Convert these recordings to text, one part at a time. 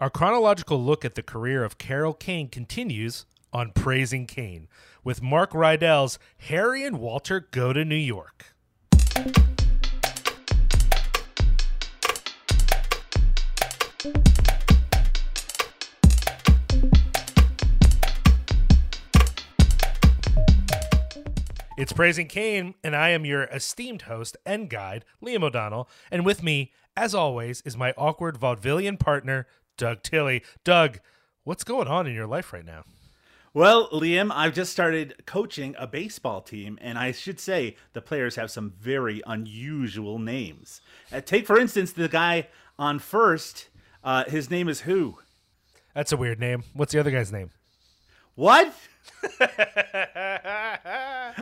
Our chronological look at the career of Carol Kane continues on Praising Kane with Mark Rydell's Harry and Walter Go to New York. It's Praising Kane, and I am your esteemed host and guide, Liam O'Donnell. And with me, as always, is my awkward vaudevillian partner, Doug Tilley. Doug, what's going on in your life right now? Well, Liam, I've just started coaching a baseball team, and I should say the players have some very unusual names. Uh, take, for instance, the guy on first. Uh, his name is who? That's a weird name. What's the other guy's name? What?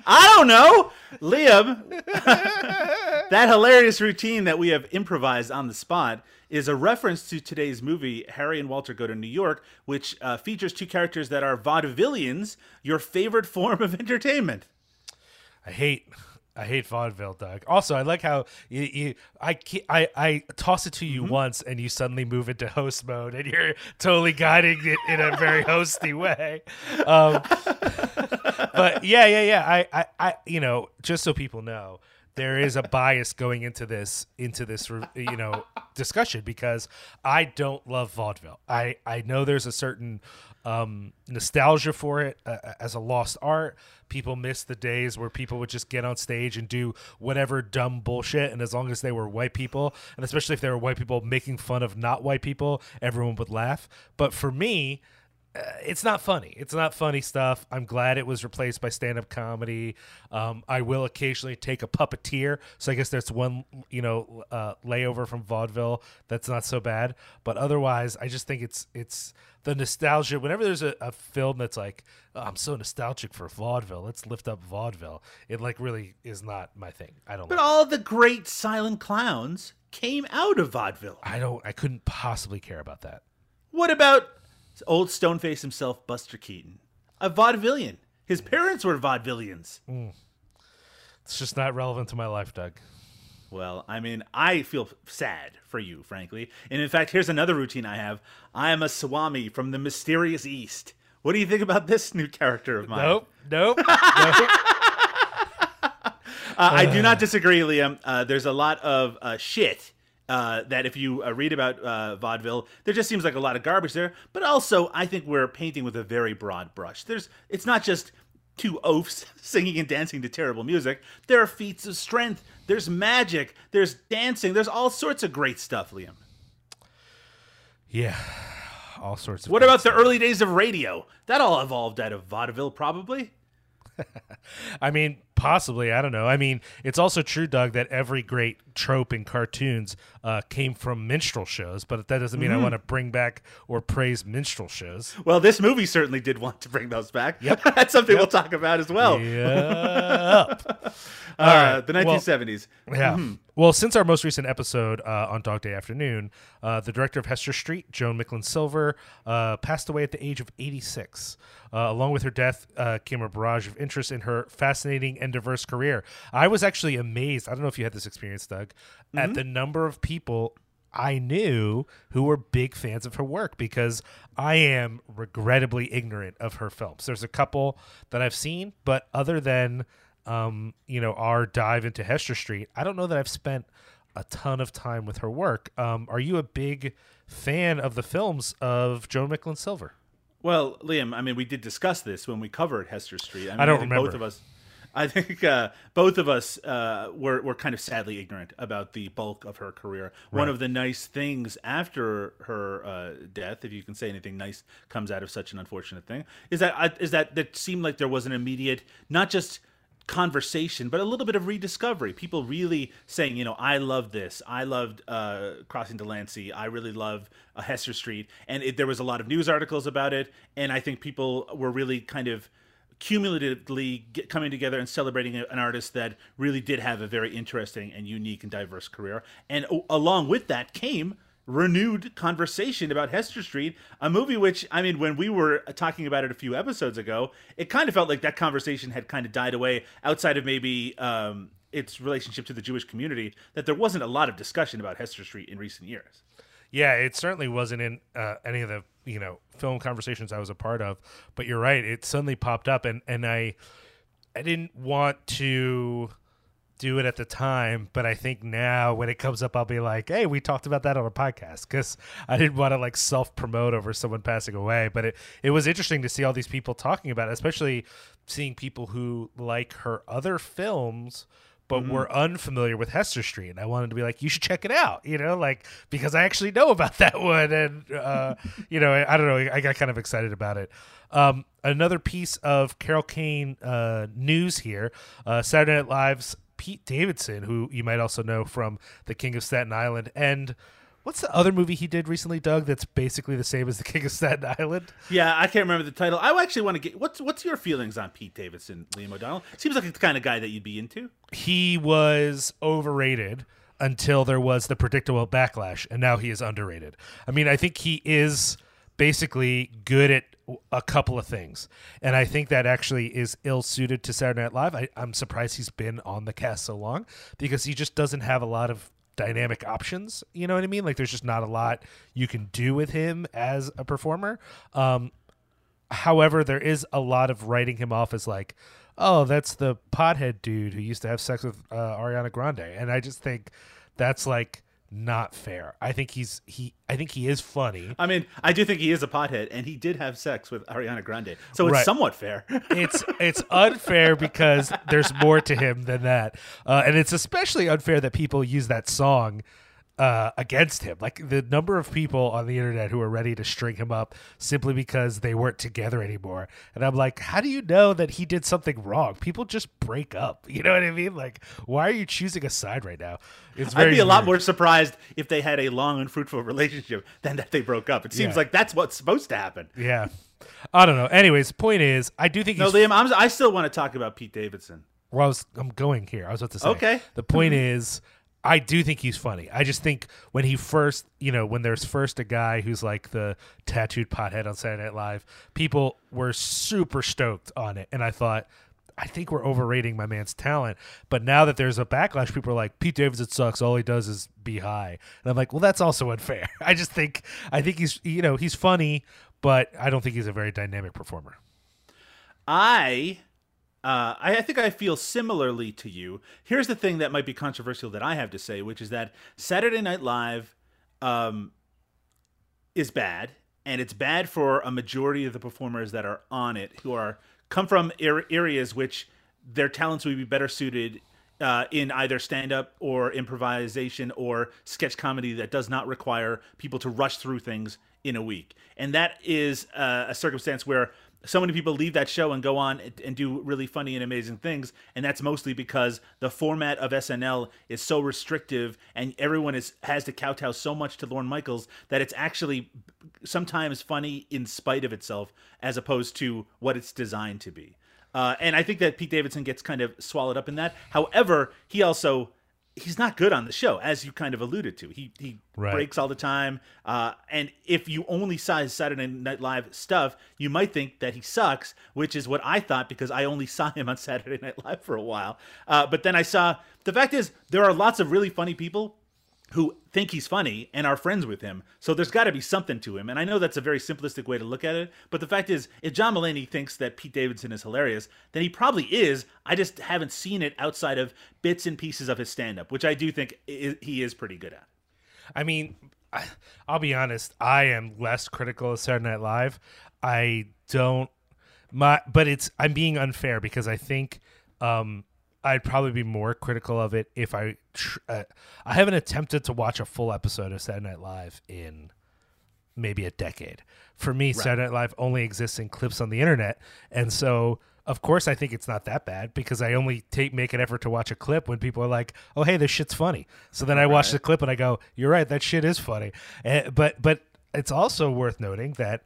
I don't know, Liam. that hilarious routine that we have improvised on the spot is a reference to today's movie Harry and Walter Go to New York, which uh, features two characters that are vaudevillians, your favorite form of entertainment. I hate I hate vaudeville, Doug. Also, I like how you, you I, I I toss it to you mm-hmm. once, and you suddenly move into host mode, and you're totally guiding it in a very hosty way. Um, but yeah, yeah, yeah. I, I, I, you know, just so people know, there is a bias going into this into this you know discussion because I don't love vaudeville. I I know there's a certain um, nostalgia for it uh, as a lost art. People miss the days where people would just get on stage and do whatever dumb bullshit, and as long as they were white people, and especially if they were white people making fun of not white people, everyone would laugh. But for me, uh, it's not funny. It's not funny stuff. I'm glad it was replaced by stand up comedy. Um, I will occasionally take a puppeteer, so I guess there's one you know uh, layover from vaudeville that's not so bad. But otherwise, I just think it's it's the nostalgia. Whenever there's a, a film that's like oh, I'm so nostalgic for vaudeville, let's lift up vaudeville. It like really is not my thing. I don't. But like all it. the great silent clowns came out of vaudeville. I don't. I couldn't possibly care about that. What about old Stoneface himself, Buster Keaton, a vaudevillian. His parents were vaudevillians. Mm. It's just not relevant to my life, Doug. Well, I mean, I feel sad for you, frankly. And in fact, here's another routine I have. I am a Swami from the mysterious East. What do you think about this new character of mine? Nope, nope, nope. Uh, I do not disagree, Liam. Uh, there's a lot of uh, shit uh, that if you uh, read about uh, vaudeville, there just seems like a lot of garbage there. But also, I think we're painting with a very broad brush. There's, it's not just two oafs singing and dancing to terrible music. There are feats of strength. There's magic. There's dancing. There's all sorts of great stuff, Liam. Yeah, all sorts of. What about stuff. the early days of radio? That all evolved out of vaudeville, probably. I mean, possibly. I don't know. I mean, it's also true, Doug, that every great trope in cartoons uh, came from minstrel shows, but that doesn't mean mm-hmm. I want to bring back or praise minstrel shows. Well, this movie certainly did want to bring those back. Yep. That's something yep. we'll talk about as well. Yep. uh, right. The 1970s. Well, yeah. Mm-hmm. Well, since our most recent episode uh, on Dog Day Afternoon, uh, the director of Hester Street, Joan Micklin Silver, uh, passed away at the age of 86. Uh, along with her death uh, came a barrage of interest in her fascinating and diverse career. I was actually amazed. I don't know if you had this experience, Doug, mm-hmm. at the number of people I knew who were big fans of her work because I am regrettably ignorant of her films. There's a couple that I've seen, but other than um, you know, our dive into Hester Street, I don't know that I've spent a ton of time with her work. Um, are you a big fan of the films of Joan Micklin Silver? Well, Liam, I mean, we did discuss this when we covered Hester Street. I, mean, I don't I remember. Both of us, I think, uh, both of us uh, were were kind of sadly ignorant about the bulk of her career. Right. One of the nice things after her uh, death, if you can say anything nice comes out of such an unfortunate thing, is that uh, is that it seemed like there was an immediate, not just conversation, but a little bit of rediscovery. People really saying, you know, I love this. I loved uh, Crossing Delancey. I really love uh, Hester Street. And it, there was a lot of news articles about it. And I think people were really kind of cumulatively get, coming together and celebrating an artist that really did have a very interesting and unique and diverse career. And along with that came renewed conversation about Hester Street, a movie which, I mean, when we were talking about it a few episodes ago, it kind of felt like that conversation had kind of died away outside of maybe um, its relationship to the Jewish community, that there wasn't a lot of discussion about Hester Street in recent years. Yeah, it certainly wasn't in uh, any of the you know film conversations I was a part of. But you're right; it suddenly popped up, and and I I didn't want to do it at the time, but I think now when it comes up, I'll be like, "Hey, we talked about that on a podcast," because I didn't want to like self promote over someone passing away. But it it was interesting to see all these people talking about it, especially seeing people who like her other films but Mm-hmm. were unfamiliar with Hester Street. And I wanted to be like, you should check it out, you know, like because I actually know about that one, and uh, you know, I, I don't know, I got kind of excited about it. Um, another piece of Carol Kane uh, news here: uh, Saturday Night Live's Pete Davidson, who you might also know from The King of Staten Island, and what's the other movie he did recently, Doug? That's basically the same as The King of Staten Island. Yeah, I can't remember the title. I actually want to get what's what's your feelings on Pete Davidson, Liam O'Donnell? Seems like the kind of guy that you'd be into. he was overrated until there was the predictable backlash, and now he is underrated. I mean, I think he is basically good at a couple of things, and I think that actually is ill suited to Saturday Night Live. I, I'm surprised he's been on the cast so long because he just doesn't have a lot of dynamic options. You know what I mean? Like, there's just not a lot you can do with him as a performer. Um, However, there is a lot of writing him off as like, oh, that's the pothead dude who used to have sex with uh, Ariana Grande, and I just think that's like not fair. I think he's he. I think he is funny. I mean, I do think he is a pothead, and he did have sex with Ariana Grande, so it's Right. somewhat fair. It's it's unfair because there's more to him than that, uh, and it's especially unfair that people use that song uh, against him. Like the number of people on the internet who are ready to string him up simply because they weren't together anymore. And I'm like, how do you know that he did something wrong? People just break up. You know what I mean? Like, why are you choosing a side right now? It's I'd be a lot more surprised if they had a long and fruitful relationship than that they broke up. It seems Yeah. like that's what's supposed to happen. Yeah. I don't know. Anyways, point is, I do think No, Liam, I'm, I still want to talk about Pete Davidson. Well, I was, I'm going here. I was about to say. Okay. The point is, I do think he's funny. I just think when he first, you know, when there's first a guy who's like the tattooed pothead on Saturday Night Live, people were super stoked on it, and I thought. I think we're overrating my man's talent, but now that there's a backlash, people are like, "Pete Davidson sucks. All he does is be high," and I'm like, "Well, that's also unfair." I just think, I think he's, you know, he's funny, but I don't think he's a very dynamic performer. I, uh, I I think I feel similarly to you. Here's the thing that might be controversial that I have to say, which is that Saturday Night Live, um, is bad, and it's bad for a majority of the performers that are on it who are come from ar- areas which their talents would be better suited uh, in either stand up or improvisation or sketch comedy that does not require people to rush through things in a week. And that is uh, a circumstance where so many people leave that show and go on and- do really funny and amazing things. And that's mostly because the format of SNL is so restrictive and everyone is has to kowtow so much to Lorne Michaels that it's actually sometimes funny in spite of itself as opposed to what it's designed to be. Uh, and I think that Pete Davidson gets kind of swallowed up in that. However, he also he's not good on the show, as you kind of alluded to. He he Right. breaks all the time. Uh, and if you only saw his Saturday Night Live stuff, you might think that he sucks, which is what I thought because I only saw him on Saturday Night Live for a while. Uh, but then I saw the fact is there are lots of really funny people who think he's funny and are friends with him. So there's got to be something to him. And I know that's a very simplistic way to look at it, but the fact is, if John Mulaney thinks that Pete Davidson is hilarious, then he probably is. I just haven't seen it outside of bits and pieces of his stand up, which I do think i- he is pretty good at. I mean, I'll be honest. I am less critical of Saturday Night Live. I don't my, but it's I'm being unfair because I think um, I'd probably be more critical of it if I tr- uh, I haven't attempted to watch a full episode of Saturday Night Live in maybe a decade. For me, Saturday Night Live only exists in clips on the internet, and so of course I think it's not that bad because I only take make an effort to watch a clip when people are like, "Oh, hey, this shit's funny." So then I watch the clip and I go, "You're right, that shit is funny." Eh, but but it's also worth noting that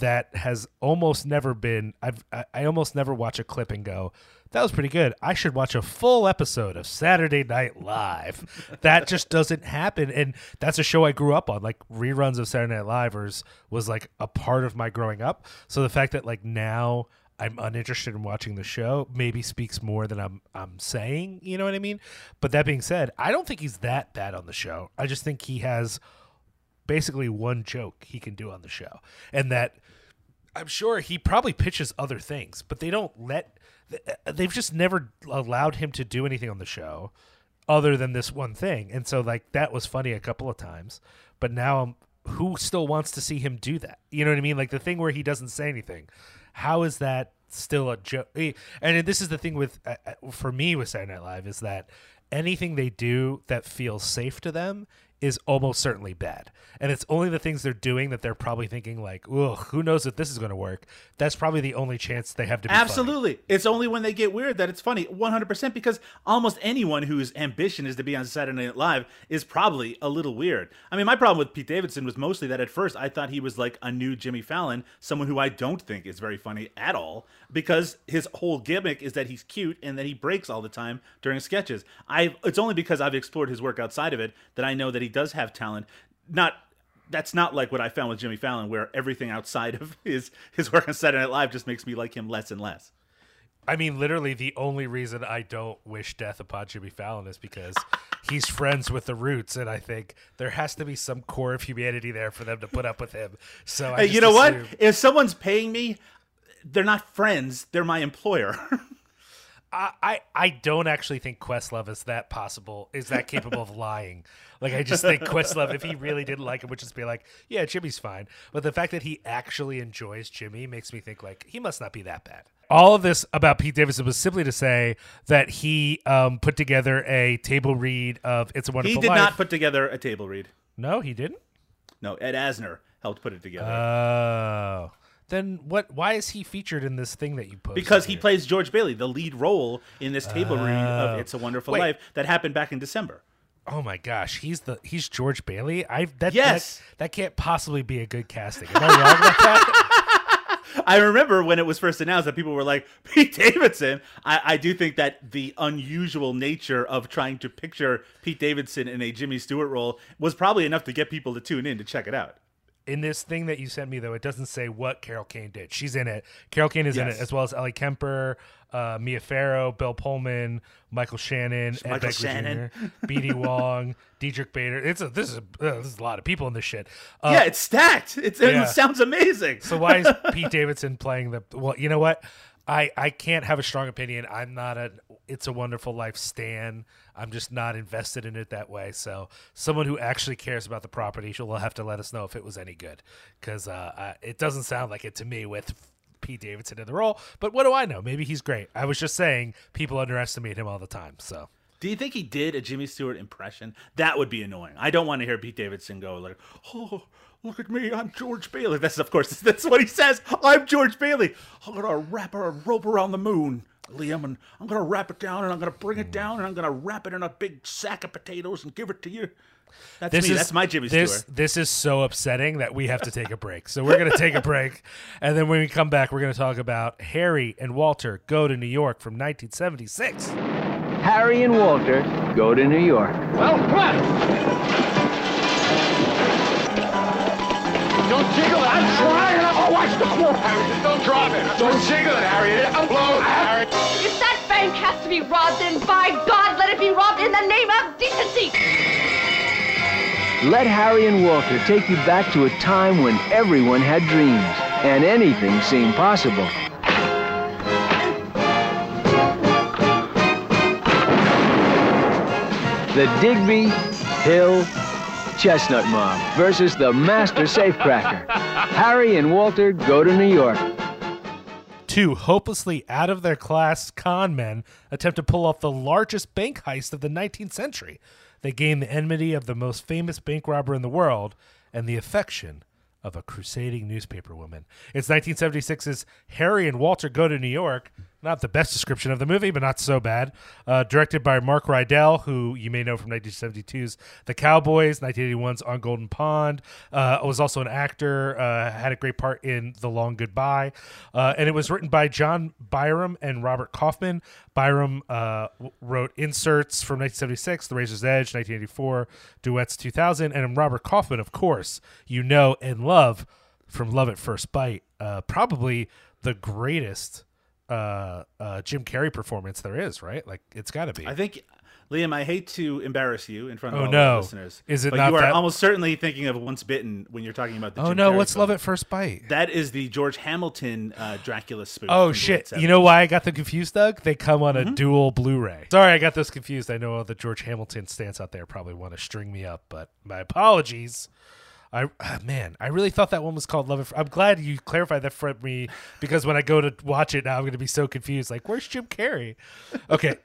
that has almost never been I've I, almost never watch a clip and go that was pretty good. I should watch a full episode of saturday night live. That just doesn't happen. And that's a show i grew up on. Like reruns of saturday night live was, was like a part of my growing up. So the fact that like now I'm uninterested in watching the show maybe speaks more than I'm I'm saying, you know what I mean? But that being said, I don't think he's that bad on the show. I just think he has basically one joke he can do on the show, and that I'm sure he probably pitches other things, but they don't let. They've just never allowed him to do anything on the show other than this one thing, and so like that was funny a couple of times. But now, who still wants to see him do that? You know what I mean? Like the thing where he doesn't say anything. How is that still a joke? And this is the thing with uh, uh, for me with Saturday Night Live is that anything they do that feels safe to them is almost certainly bad. And it's only the things they're doing that they're probably thinking like, "Ugh, who knows if this is going to work?" That's probably the only chance they have to be Absolutely. funny. It's only when they get weird that it's funny. 100% because almost anyone whose ambition is to be on Saturday Night Live is probably a little weird. I mean, my problem with Pete Davidson was mostly that at first I thought he was like a new Jimmy Fallon, someone who I don't think is very funny at all because his whole gimmick is that he's cute and that he breaks all the time during sketches. I it's only because I've explored his work outside of it that I know that he does have talent. Not that's not like what I found with Jimmy Fallon, where everything outside of his his work on Saturday Night Live just makes me like him less and less. I mean, literally, the only reason I don't wish death upon Jimmy Fallon is because he's friends with the Roots, and I think there has to be some core of humanity there for them to put up with him. So, hey, you know assume... what? If someone's paying me, they're not friends; they're my employer. I, I don't actually think Questlove is that possible, is that capable of lying. Like I just think Questlove, if he really didn't like him, would just be like, "Yeah, Jimmy's fine." But the fact that he actually enjoys Jimmy makes me think like he must not be that bad. All of this about Pete Davidson was simply to say that he um, put together a table read of "It's a Wonderful." Life." He did Life. not put together a table read. No, he didn't. No, Ed Asner helped put it together. Oh. Then what? Why is he featured in this thing that you put? Because he plays George Bailey, the lead role in this table read of oh. "It's a Wonderful Wait. Life" that happened back in December. Oh my gosh, he's the he's George Bailey. I that yes, that, that can't possibly be a good casting. Am I wrong about that? I remember when it was first announced that people were like Pete Davidson. I, I do think that the unusual nature of trying to picture Pete Davidson in a Jimmy Stewart role was probably enough to get people to tune in to check it out in this thing that you sent me though, it doesn't say what Carol Kane did. She's in it. Carol Kane is yes. in it as well as Ellie Kemper, uh, Mia Farrow, Bill Pullman, Michael Shannon, Michael Ed Shannon, Jr., BD Wong, Diedrich Bader. It's a this is a, uh, this is a lot of people in this shit. Uh, yeah, it's stacked. It's, yeah. It sounds amazing. so why is Pete Davidson playing the? Well, you know what. I, I can't have a strong opinion. I'm not a It's a Wonderful Life stan. I'm just not invested in it that way. So someone who actually cares about the property will have to let us know if it was any good, because uh, it doesn't sound like it to me with Pete Davidson in the role. But what do I know? Maybe he's great. I was just saying people underestimate him all the time. So. Do you think he did a Jimmy Stewart impression? That would be annoying. I don't want to hear Pete Davidson go like, "Oh, look at me, I'm George Bailey." That's of course that's what he says. I'm George Bailey. I'm gonna wrap a rope around the moon, Liam, and I'm gonna wrap it down, and I'm gonna bring it down, and I'm gonna wrap it in a big sack of potatoes and give it to you. That's this me. Is, That's my Jimmy this, Stewart. This is so upsetting that we have to take a break. So we're going to take a break, and then when we come back, we're going to talk about Harry and Walter go to New York from 1976. Harry and Walter go to New York. Well, come on. Don't jiggle it. I'm trying. Watch the floor, Harry. Don't drop it. Don't jiggle it, Harry. I'm blowing, Harry. If that bank has to be robbed, then by God, let it be robbed in the name of decency. Let Harry and Walter take you back to a time when everyone had dreams and anything seemed possible. The Digby Hill Chestnut Mom versus the Master Safecracker. Harry and Walter go to New York. Two hopelessly out of their class con men attempt to pull off the largest bank heist of the 19th century. They gain the enmity of the most famous bank robber in the world and the affection of a crusading newspaper woman. It's 1976's Harry and Walter Go to New York, not the best description of the movie, but not so bad. Uh, directed by Mark Rydell, who you may know from 1972's The Cowboys, 1981's On Golden Pond. Uh, was also an actor, uh, had a great part in The Long Goodbye. Uh, and it was written by John Byrum and Robert Kaufman. Byrum uh, wrote Inserts from 1976, The Razor's Edge, 1984, Duets 2000, and Robert Kaufman, of course, you know and love from Love at First Bite. Uh, probably the greatest uh, uh, Jim Carrey performance there is, right? Like it's got to be. I think Liam, I hate to embarrass you in front of Oh, all no. listeners. Is it but you are that- almost certainly thinking of Once Bitten when you're talking about the Oh Jim no, Carrey what's film. Love at First Bite? That is the George Hamilton uh, Dracula spoof. Oh shit! You know why I got them confused, Doug? They come on a Mm-hmm. dual Blu-ray. Sorry, I got those confused. I know all the George Hamilton stance out there probably want to string me up, but my apologies. I ah, man, I really thought that one was called Love. I'm glad you clarified that for me because when I go to watch it now, I'm going to be so confused. Like, where's Jim Carrey? Okay,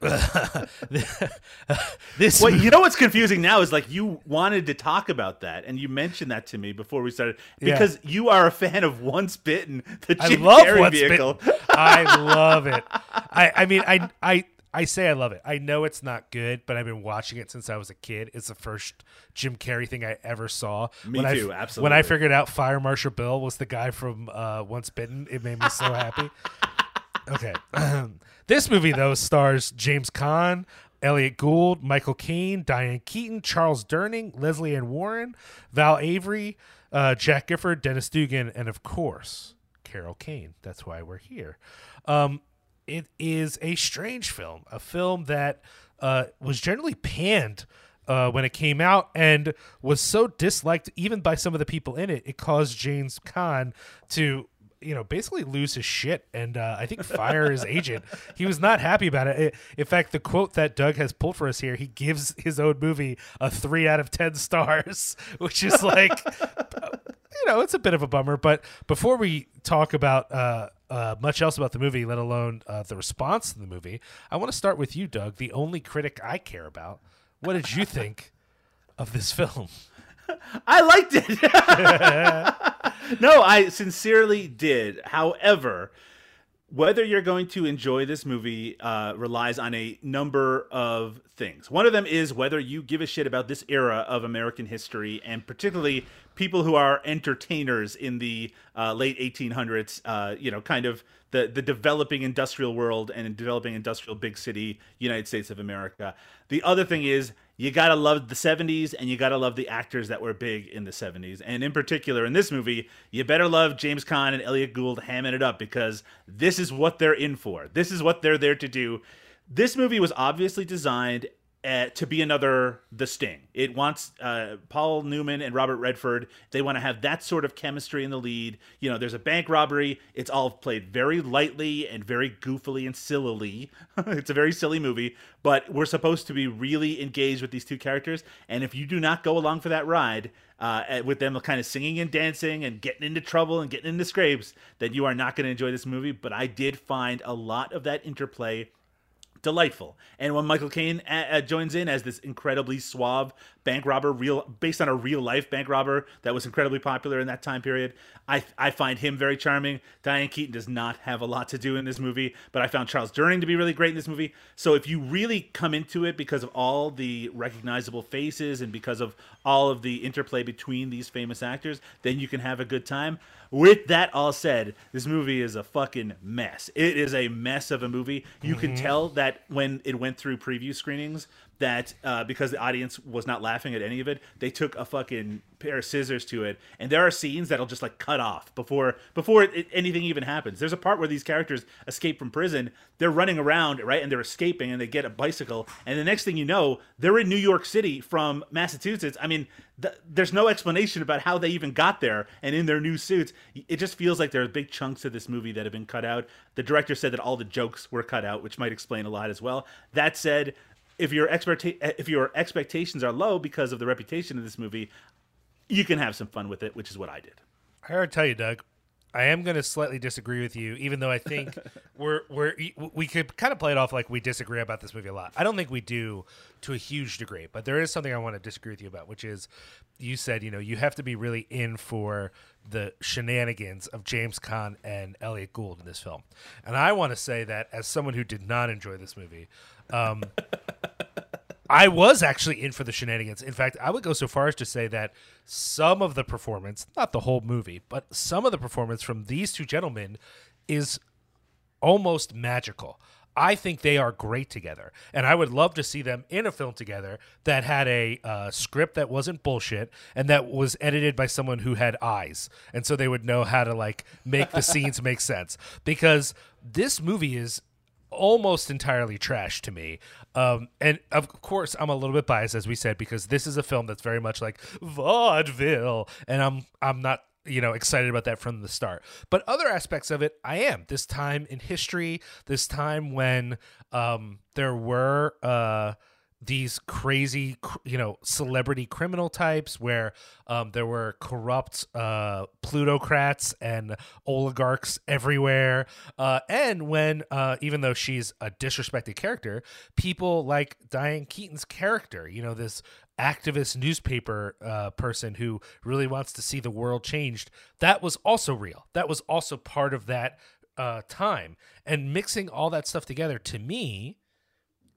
this Well, you know what's confusing now is like you wanted to talk about that, and you mentioned that to me before we started Yeah. because you are a fan of Once Bitten, the I love Carrey Once vehicle. Bitten. I love it. I, I mean, I, I, I say I love it. I know it's not good, but I've been watching it since I was a kid. It's the first Jim Carrey thing I ever saw. Me when I, too, When I figured out Fire Marshal Bill was the guy from uh, Once Bitten, it made me so happy. Okay. this movie, though, stars James Caan, Elliot Gould, Michael Caine, Diane Keaton, Charles Durning, Lesley Ann Warren, Val Avery, uh, Jack Gifford, Dennis Dugan, and of course, Carol Kane. That's why we're here. Um, it is a strange film, a film that uh, was generally panned uh, when it came out and was so disliked even by some of the people in it. It caused James Caan to you know basically lose his shit and uh, i think fire his agent he was not happy about it. it in fact the quote that doug has pulled for us here he gives his own movie a three out of ten stars which is like you know it's a bit of a bummer but before we talk about uh, uh, much else about the movie let alone uh, the response to the movie i want to start with you doug the only critic i care about what did you think of this film I liked it. no, I sincerely did. However, whether you're going to enjoy this movie uh, relies on a number of things. One of them is whether you give a shit about this era of American history, and particularly people who are entertainers in the uh, late 1800s. Uh, you know, kind of the the developing industrial world and developing industrial big city United States of America. The other thing is you gotta love the 70s and you gotta love the actors that were big in the 70s. And in particular, in this movie, you better love James Caan and Elliot Gould hamming it up because this is what they're in for. This is what they're there to do. This movie was obviously designed uh, to be another The Sting. It wants uh, Paul Newman and Robert Redford. They want to have that sort of chemistry in the lead. You know, there's a bank robbery. It's all played very lightly and very goofily and sillily. it's a very silly movie, but we're supposed to be really engaged with these two characters. And if you do not go along for that ride, uh, with them kind of singing and dancing and getting into trouble and getting into scrapes, then you are not going to enjoy this movie. But I did find a lot of that interplay delightful. And when Michael Caine uh, uh, joins in as this incredibly suave bank robber, real based on a real life bank robber that was incredibly popular in that time period, I I find him very charming. Diane Keaton does not have a lot to do in this movie, but I found Charles Durning to be really great in this movie. So if you really come into it because of all the recognizable faces and because of all of the interplay between these famous actors, then you can have a good time. With that all said, this movie is a fucking mess. It is a mess of a movie. You can mm-hmm. tell that when it went through preview screenings, that uh, because the audience was not laughing at any of it, they took a fucking pair of scissors to it, and there are scenes that'll just like cut off before before it, anything even happens. There's a part where these characters escape from prison. They're running around right, and they're escaping, and they get a bicycle, and the next thing you know, they're in New York City from Massachusetts. I mean, th- there's no explanation about how they even got there, and in their new suits, it just feels like there are big chunks of this movie that have been cut out. The director said that all the jokes were cut out, which might explain a lot as well. That said, if your if your expectations are low because of the reputation of this movie, you can have some fun with it, which is what I did. I gotta tell you, Doug, I am going to slightly disagree with you, even though I think we're we're we could kind of play it off like we disagree about this movie a lot. I don't think we do to a huge degree, but there is something I want to disagree with you about, which is you said you know you have to be really in for the shenanigans of James Caan and Elliot Gould in this film, and I want to say that as someone who did not enjoy this movie. Um, I was actually in for the shenanigans. In fact, I would go so far as to say that some of the performance, not the whole movie, but some of the performance from these two gentlemen is almost magical. I think they are great together, and I would love to see them in a film together that had a uh, script that wasn't bullshit and that was edited by someone who had eyes, and so they would know how to like make the scenes make sense. Because this movie is almost entirely trash to me. Um, and of course, I'm a little bit biased, as we said, because this is a film that's very much like vaudeville, and I'm I'm not you know excited about that from the start. But other aspects of it, I am. This time in history, this time when um, there were. Uh, these crazy, you know, celebrity criminal types where um, there were corrupt uh, plutocrats and oligarchs everywhere. Uh, and when, uh, even though she's a disrespected character, people like Diane Keaton's character, you know, this activist newspaper uh, person who really wants to see the world changed, that was also real. That was also part of that uh, time. And mixing all that stuff together to me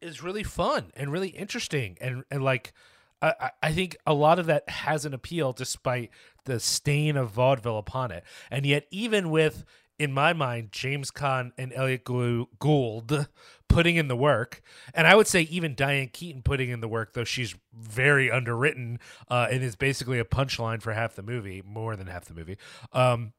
is really fun and really interesting and and like I, I- think a lot of that has an appeal despite the stain of vaudeville upon it. And yet even with in my mind James Caan and Elliot Gould putting in the work, and I would say even Diane Keaton putting in the work, though she's very underwritten uh, and is basically a punchline for half the movie, more than half the movie. Um,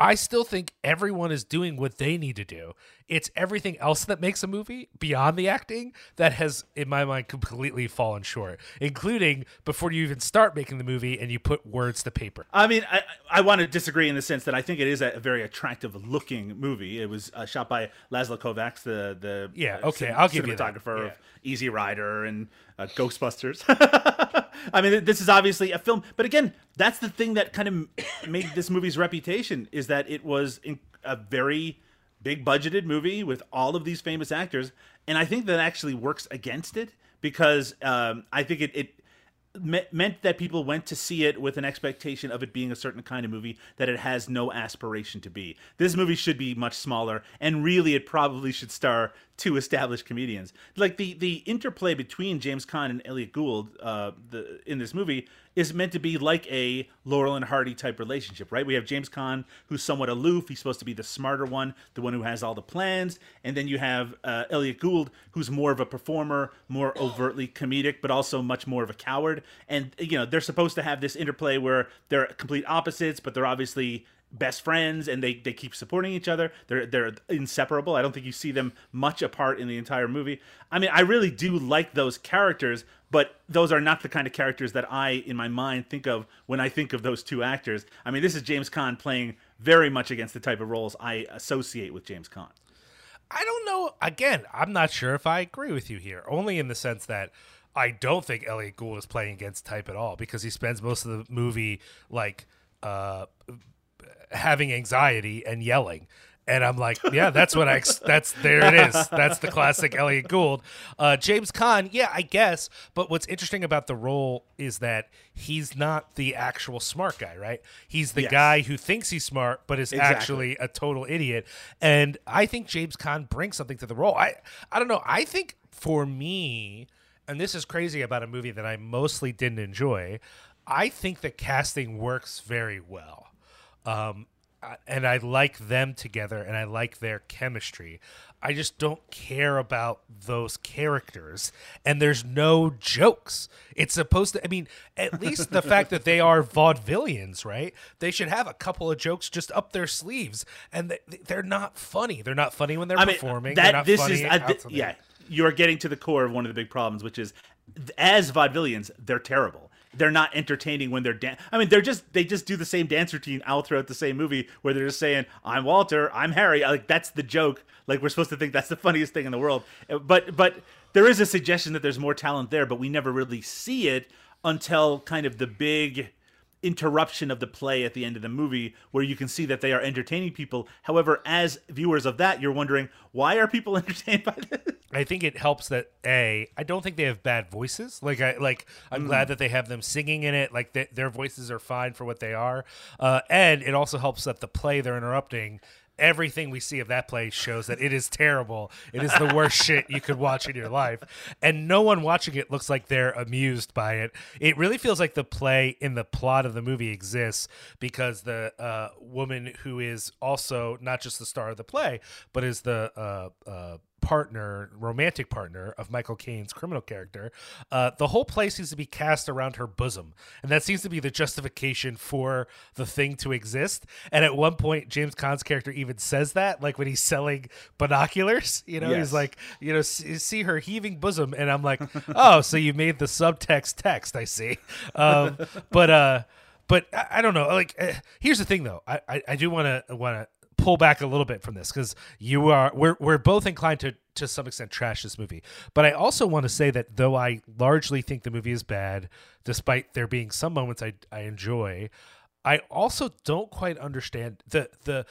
I still think everyone is doing what they need to do. It's everything else that makes a movie beyond the acting that has, in my mind, completely fallen short, including before you even start making the movie and you put words to paper. I mean, I, I want to disagree in the sense that I think it is a very attractive looking movie. It was uh, shot by Laszlo Kovacs, the the Yeah, uh, okay, cin- I'll give you that. cinematographer Yeah. of Easy Rider and uh, Ghostbusters. I mean, this is obviously a film, but again, that's the thing that kind of made this movie's reputation is that it was a very big budgeted movie with all of these famous actors, and I think that actually works against it because um, I think it, it me- meant that people went to see it with an expectation of it being a certain kind of movie that it has no aspiration to be. This movie should be much smaller, and really, it probably should star two established comedians. Like the the interplay between James Caan and Elliot Gould, uh, the in this movie is meant to be like a Laurel and Hardy type relationship, right? We have James Caan who's somewhat aloof. He's supposed to be the smarter one, the one who has all the plans, and then you have uh, Elliot Gould who's more of a performer, more overtly comedic, but also much more of a coward. And you know they're supposed to have this interplay where they're complete opposites, but they're obviously best friends and they, they keep supporting each other. They're they're inseparable. I don't think you see them much apart in the entire movie. I mean, I really do like those characters, but those are not the kind of characters that I in my mind think of when I think of those two actors. I mean, this is James Caan playing very much against the type of roles I associate with James Caan. I don't know. Again, I'm not sure if I agree with you here, only in the sense that I don't think Elliot Gould is playing against type at all because he spends most of the movie like uh, having anxiety and yelling. And I'm like, yeah, that's what I. Ex- that's there it is. That's the classic Elliot Gould. Uh, James Caan, yeah, I guess. But what's interesting about the role is that he's not the actual smart guy, right? He's the Yes. guy who thinks he's smart, but is Exactly. actually a total idiot. And I think James Caan brings something to the role. I I don't know. I think for me, and this is crazy about a movie that I mostly didn't enjoy. I think the casting works very well. Um, and I like them together and I like their chemistry. I just don't care about those characters and there's no jokes. It's supposed to I mean, at least the fact that they are vaudevillians, right? They should have a couple of jokes just up their sleeves and they, they're not funny. They're not funny when they're I mean, performing. they're that not this funny is I, th- yeah. You're getting to the core of one of the big problems, which is as vaudevillians, they're terrible. They're not entertaining when they're dan- I mean, they're just they just do the same dance routine all throughout the same movie where they're just saying, "I'm Walter, I'm Harry." Like that's the joke. Like we're supposed to think that's the funniest thing in the world. Uh, But but there is a suggestion that there's more talent there, but we never really see it until kind of the big interruption of the play at the end of the movie where you can see that they are entertaining people. However, as viewers of that, you're wondering why are people entertained by this? I think it helps that a. I don't think they have bad voices. Like I like. I'm glad that they have them singing in it. Like th- their voices are fine for what they are. Uh, and it also helps that the play they're interrupting. Everything we see of that play shows that it is terrible. It is the worst shit you could watch in your life, and no one watching it looks like they're amused by it. It really feels like the play in the plot of the movie exists because the uh, woman who is also not just the star of the play, but is the uh, uh, partner, romantic partner of Michael Caine's criminal character, uh, the whole play seems to be cast around her bosom, and that seems to be the justification for the thing to exist. And at one point, James Caan's character even says that, like when he's selling binoculars, you know, Yes. he's like, you know, see, see her heaving bosom, and I'm like, oh, so you made the subtext text, I see. Um, but uh, but I, I don't know. Like, uh, here's the thing, though. I I, I do want to want to pull back a little bit from this because you are we're we're both inclined to to some extent trash this movie. But I also want to say that though I largely think the movie is bad, despite there being some moments I I enjoy, I also don't quite understand the the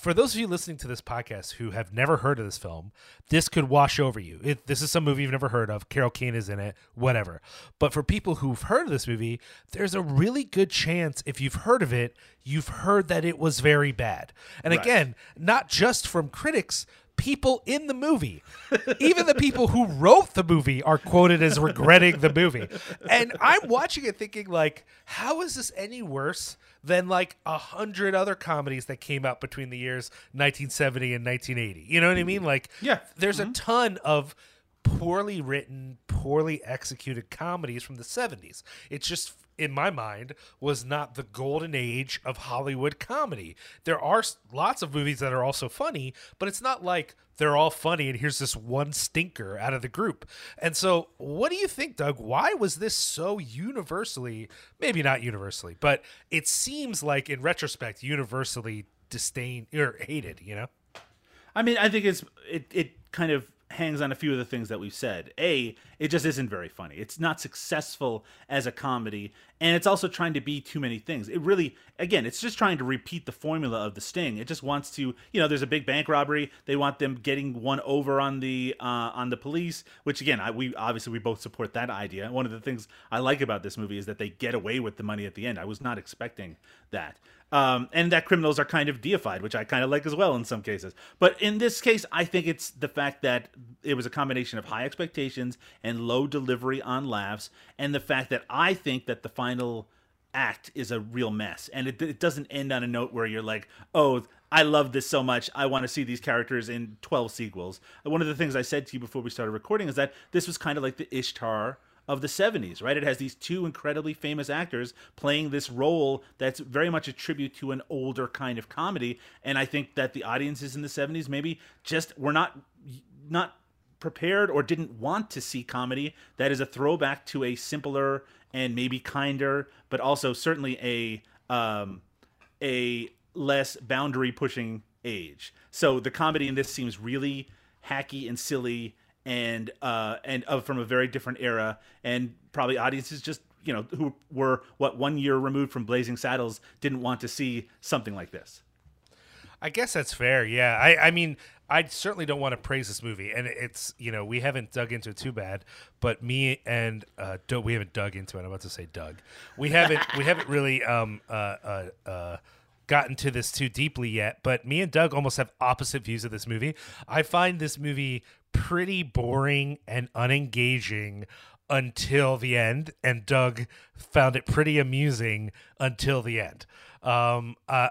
for those of you listening to this podcast who have never heard of this film, this could wash over you. It, this is some movie you've never heard of. Carol Kane is in it, whatever. But for people who've heard of this movie, there's a really good chance if you've heard of it, you've heard that it was very bad. And Right. again, not just from critics, people in the movie. Even the people who wrote the movie are quoted as regretting the movie. And I'm watching it thinking like, how is this any worse than like a hundred other comedies that came out between the years 1970 and 1980? You know what I mean? Like, Yeah. there's a mm-hmm. ton of poorly written, poorly executed comedies from the 70s. It's just in my mind was not the golden age of Hollywood comedy. There are lots of movies that are also funny, but it's not like they're all funny and here's this one stinker out of the group. And so, what do you think, Doug? Why was this so universally, maybe not universally, but it seems like in retrospect universally disdained or hated, you know? I mean, I think it's it it kind of hangs on a few of the things that we've said. A, it just isn't very funny. It's not successful as a comedy, and it's also trying to be too many things. It really, again, it's just trying to repeat the formula of the Sting. It just wants to, you know, there's a big bank robbery. They want them getting one over on the uh, on the police, which again, I, we obviously we both support that idea. One of the things I like about this movie is that they get away with the money at the end. I was not expecting that um, and that criminals are kind of deified, which I kind of like as well in some cases. But in this case, I think it's the fact that it was a combination of high expectations and low delivery on laughs, and the fact that I think that the final act is a real mess, and it, it doesn't end on a note where you're like, oh. I love this so much. I want to see these characters in 12 sequels. One of the things I said to you before we started recording is that this was kind of like the Ishtar of the 70s, right? It has these two incredibly famous actors playing this role that's very much a tribute to an older kind of comedy. And I think that the audiences in the 70s maybe just were not not prepared or didn't want to see comedy that is a throwback to a simpler and maybe kinder, but also certainly a um, a less boundary pushing age. So the comedy in this seems really hacky and silly and uh and of from a very different era and probably audiences just you know who were what one year removed from Blazing Saddles didn't want to see something like this. I guess that's fair. Yeah. I, I mean, I certainly don't want to praise this movie, and it's you know we haven't dug into it too bad, but me and uh, we haven't dug into it. I'm about to say Doug. We haven't we haven't really um uh uh. uh gotten to this too deeply yet but me and doug almost have opposite views of this movie i find this movie pretty boring and unengaging until the end, and Doug found it pretty amusing until the end. Um, uh,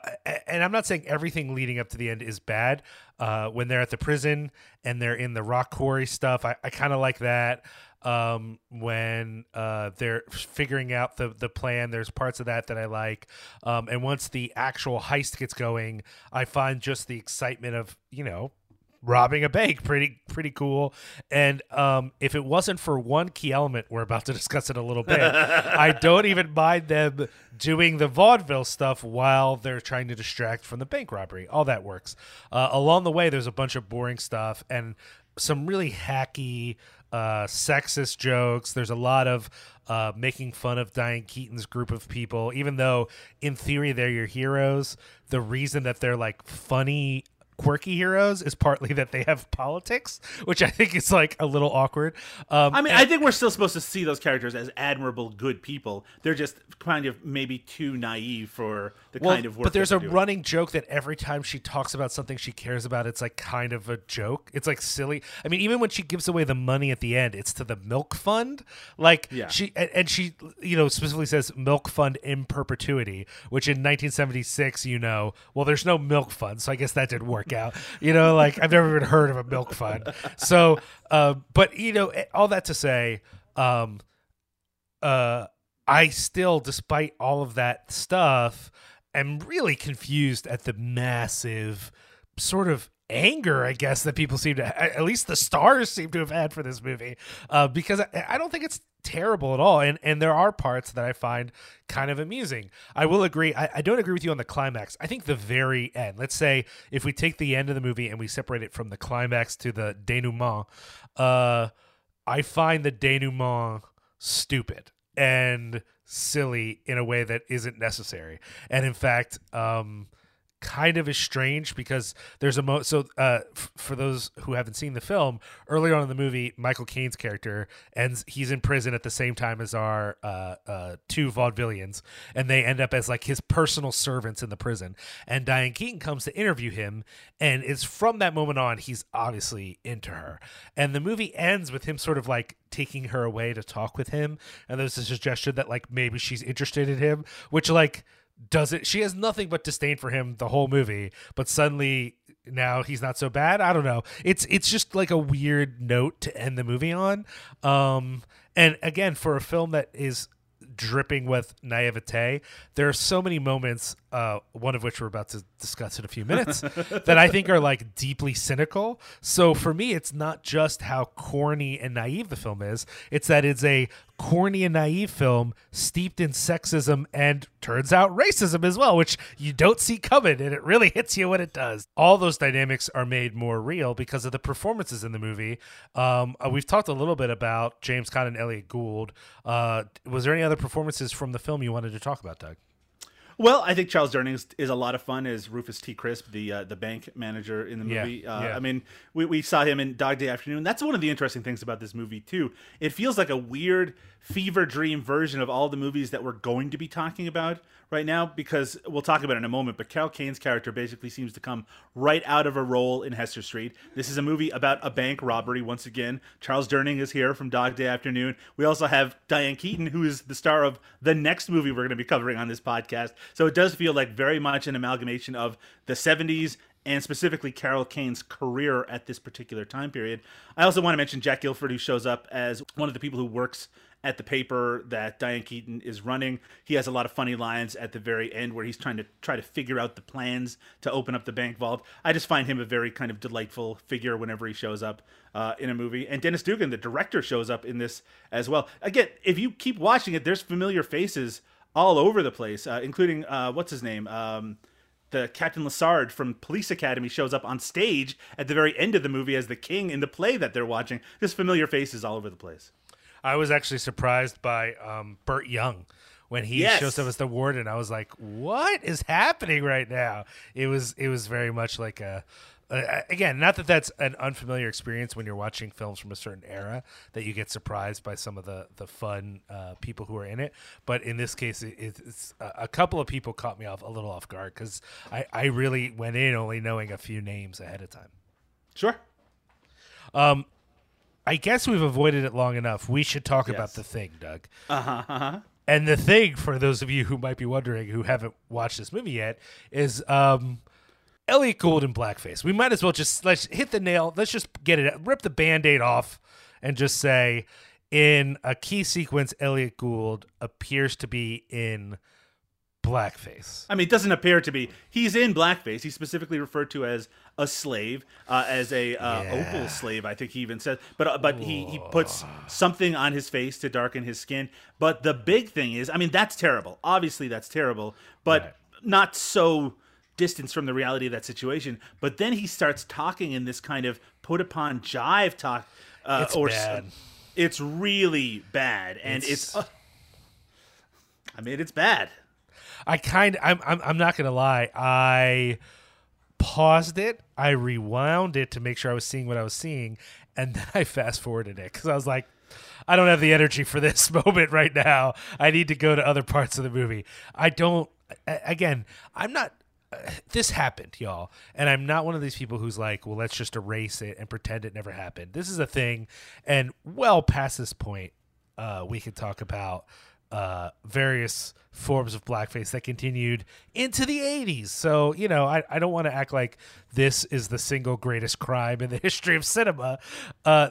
and I'm not saying everything leading up to the end is bad. Uh, when they're at the prison and they're in the rock quarry stuff, I, I kind of like that. Um, when uh, they're figuring out the the plan, there's parts of that that I like. Um, and once the actual heist gets going, I find just the excitement of you know robbing a bank pretty pretty cool and um if it wasn't for one key element we're about to discuss it a little bit i don't even mind them doing the vaudeville stuff while they're trying to distract from the bank robbery all that works uh, along the way there's a bunch of boring stuff and some really hacky uh, sexist jokes. There's a lot of uh, making fun of Diane Keaton's group of people, even though in theory they're your heroes. The reason that they're like funny quirky heroes is partly that they have politics, which I think is like a little awkward. Um, I mean, I think we're still supposed to see those characters as admirable, good people. They're just kind of maybe too naive for the well, kind of work. but there's a doing. running joke that every time she talks about something she cares about, it's like kind of a joke. It's like silly. I mean, even when she gives away the money at the end, it's to the milk fund. Like Yeah. she and, and she, you know, specifically says milk fund in perpetuity, which in 1976, you know, well, there's no milk fund, so I guess that didn't work out. You know, like I've never even heard of a milk fund. So, uh, but you know, eh, all that to say, um, uh, I still, despite all of that stuff, am really confused at the massive sort of anger, I guess, that people seem to, at least the stars seem to have had for this movie, uh, because I, I don't think it's terrible at all. And and there are parts that i find kind of amusing. I will agree I, I don't agree with you on the climax. I think the very end let's say if we take the end of the movie and we separate it from the climax to the denouement uh i find the denouement stupid and silly in a way that isn't necessary. And in fact um kind of is strange because there's a mo so uh f- for those who haven't seen the film earlier on in the movie michael caine's character ends he's in prison at the same time as our uh uh two vaudevillians and they end up as like his personal servants in the prison. And diane keaton comes to interview him and it's from that moment on he's obviously into her. And the movie ends with him sort of like taking her away to talk with him and there's a suggestion that like maybe she's interested in him which like does it she has nothing but disdain for him the whole movie but suddenly now he's not so bad. I don't know. It's it's just like a weird note to end the movie on. Um and again for a film that is dripping with naivete there are so many moments uh one of which we're about to discuss in a few minutes that i think are like deeply cynical so for me it's not just how corny and naive the film is it's that it's a corny and naive film steeped in sexism and turns out racism as well, which you don't see coming, and it really hits you when it does. All those dynamics are made more real because of the performances in the movie. Um, uh, we've talked a little bit about James Caan and Elliot Gould. Uh, was there any other performances from the film you wanted to talk about, Doug? Well, I think Charles Durning is, a lot of fun as Rufus T. Crisp, the uh, the bank manager in the Yeah, movie. uh, yeah. I mean, we, we saw him in Dog Day Afternoon. That's one of the interesting things about this movie too. It feels like a weird fever dream version of all the movies that we're going to be talking about right now because we'll talk about it in a moment. But Carol Kane's character basically seems to come right out of a role in Hester Street. This is a movie about a bank robbery. Once again, Charles Durning is here from Dog Day Afternoon. We also have Diane Keaton, who is the star of the next movie we're going to be covering on this podcast. So it does feel like very much an amalgamation of the 70s and specifically Carol Kane's career at this particular time period. I also want to mention Jack Gilford, who shows up as one of the people who works at the paper that Diane Keaton is running. He has a lot of funny lines at the very end where he's trying to try to figure out the plans to open up the bank vault. I just find him a very kind of delightful figure whenever he shows up uh, in a movie. And Dennis Dugan, the director, shows up in this as well. Again, if you keep watching it, there's familiar faces all over the place, uh, including uh, what's his name. Um, the Captain Lassard from Police Academy shows up on stage at the very end of the movie as the king in the play that they're watching. Just familiar faces all over the place. I was actually surprised by um, Burt Young when he Yes. shows up as the warden. I was like, "What is happening right now?" It was it was very much like a. Uh, again, not that that's an unfamiliar experience when you're watching films from a certain era that you get surprised by some of the the fun uh, people who are in it. But in this case, it, it's a couple of people caught me off a little off guard because I I really went in only knowing a few names ahead of time. Sure. Um, I guess we've avoided it long enough. We should talk about the thing, Doug. Uh-huh, uh-huh. And the thing, for those of you who might be wondering who haven't watched this movie yet, is um, Elliot Gould in blackface. We might as well just let's hit the nail. Let's just get it, rip the band-aid off, and just say, in a key sequence, Elliot Gould appears to be in blackface. I mean, it doesn't appear to be. He's in blackface. He's specifically referred to as a slave, uh, as a uh, Yeah. opal slave. I think he even says. But uh, but he he puts something on his face to darken his skin. But the big thing is, I mean, that's terrible. Obviously, that's terrible. But Right. not so distance from the reality of that situation. But then he starts talking in this kind of put upon jive talk. Uh, It's or bad. It's really bad, and it's. It's- uh, I mean, it's bad. I kind I'm, I'm I'm not gonna lie. I paused it, I rewound it to make sure I was seeing what I was seeing, and then I fast forwarded it because I was like, I don't have the energy for this moment right now. I need to go to other parts of the movie. I don't. Again, I'm not. This happened, y'all, and I'm not one of these people who's like, well, let's just erase it and pretend it never happened. This is a thing, and well past this point, uh, we could talk about uh, various forms of blackface that continued into the 80s. So, you know, I, I don't want to act like this is the single greatest crime in the history of cinema. Uh,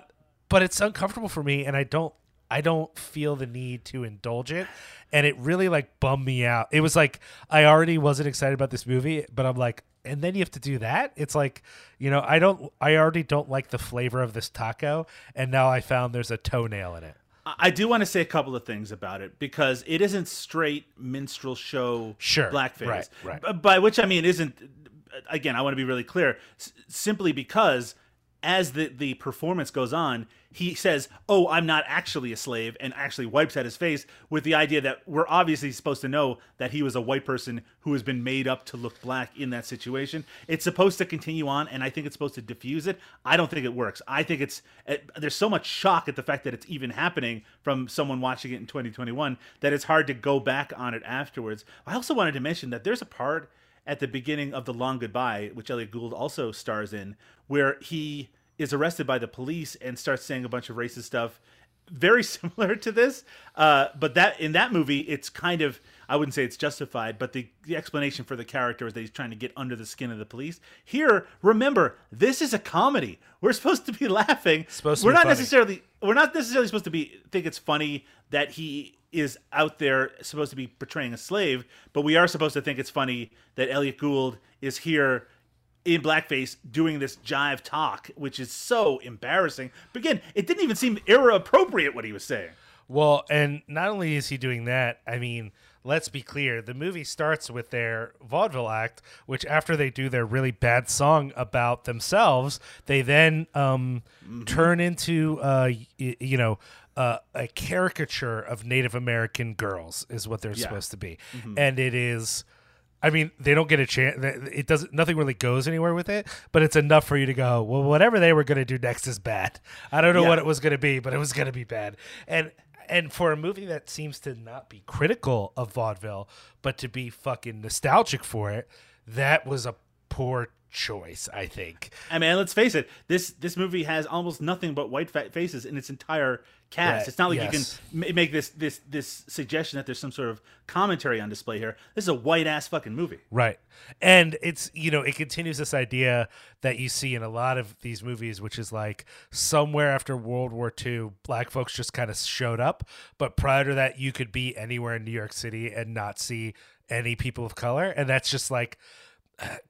but it's uncomfortable for me and I don't I don't feel the need to indulge it. And it really like bummed me out. It was like I already wasn't excited about this movie, but I'm like, and then you have to do that. It's like, you know, I don't I already don't like the flavor of this taco, and now I found there's a toenail in it. I do want to say a couple of things about it because it isn't straight minstrel show Sure, blackface. right, right. By which I mean isn't again, I want to be really clear. Simply because as the the performance goes on, he says, "Oh, I'm not actually a slave," and actually wipes at his face with the idea that we're obviously supposed to know that he was a white person who has been made up to look black in that situation. It's supposed to continue on, and I think it's supposed to diffuse it. I don't think it works. I think it's it, there's so much shock at the fact that it's even happening from someone watching it in 2021 that it's hard to go back on it afterwards. I also wanted to mention that there's a part at the beginning of The Long Goodbye, which Elliot Gould also stars in, where he is arrested by the police and starts saying a bunch of racist stuff. Very similar to this, uh, but that in that movie, it's kind of I wouldn't say it's justified, but the, the explanation for the character is that he's trying to get under the skin of the police. Here, remember, this is a comedy. We're supposed to be laughing. Supposed to we're not funny. necessarily we're not necessarily supposed to be think it's funny that he is out there supposed to be portraying a slave, but we are supposed to think it's funny that Elliot Gould is here in blackface doing this jive talk, which is so embarrassing. But again, it didn't even seem era appropriate what he was saying. Well, and not only is he doing that, I mean, let's be clear. The movie starts with their vaudeville act, which after they do their really bad song about themselves, they then um, turn into, uh, y- you know, uh, a caricature of Native American girls is what they're supposed to be, and it is. I mean, they don't get a chance. It doesn't. Nothing really goes anywhere with it, but it's enough for you to go. Well, whatever they were going to do next is bad. I don't know Yeah. what it was going to be, but it was going to be bad. And and for a movie that seems to not be critical of vaudeville, but to be fucking nostalgic for it, that was a poor choice. I think. I mean, let's face it. This this movie has almost nothing but white fa- faces in its entire cast. Right, It's not like yes. you can make this this this suggestion that there's some sort of commentary on display here. This is a white ass fucking movie. Right. And it's, you know, it continues this idea that you see in a lot of these movies, which is like somewhere after World War II, black folks just kind of showed up. But prior to that, you could be anywhere in New York City and not see any people of color. And that's just like,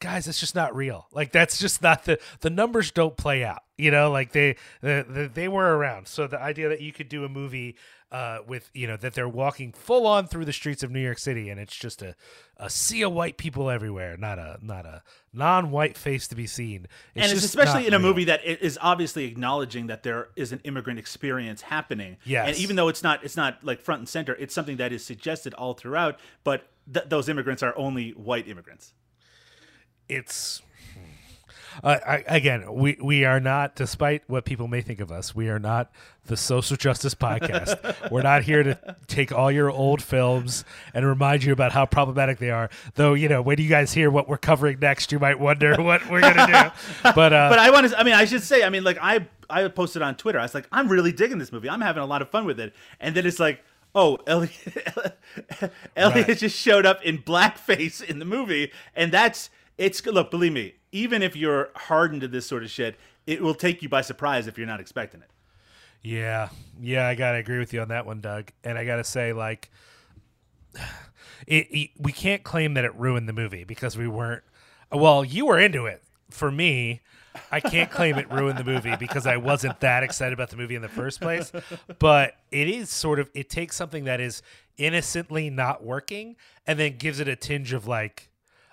guys, it's just not real. Like that's just not the the numbers don't play out. You know, like they the, the, they were around. So the idea that you could do a movie uh, with you know that they're walking full on through the streets of New York City and it's just a a sea of white people everywhere, not a not a non-white face to be seen. and it's especially in a real. movie that is obviously acknowledging that there is an immigrant experience happening. Yes. And even though it's not it's not like front and center, it's something that is suggested all throughout. But th- those immigrants are only white immigrants. It's uh, I, again we we are not despite what people may think of us we are not the social justice podcast we're not here to take all your old films and remind you about how problematic they are though you know when you guys hear what we're covering next you might wonder what we're gonna do but uh But I want to. I mean, I should say. I mean, like I I posted on Twitter. I was like, I'm really digging this movie. I'm having a lot of fun with it. And then it's like, oh, Elliot, Elliot Right. just showed up in blackface in the movie, and that's it's. Look, believe me, even if you're hardened to this sort of shit, it will take you by surprise if you're not expecting it. Yeah, yeah, I gotta agree with you on that one, Doug. And I gotta say, like, it, it- we can't claim that it ruined the movie because we weren't. Well, you were into it. For me, I can't claim it ruined the movie because I wasn't that excited about the movie in the first place. But it is sort of it takes something that is innocently not working and then gives it a tinge of like,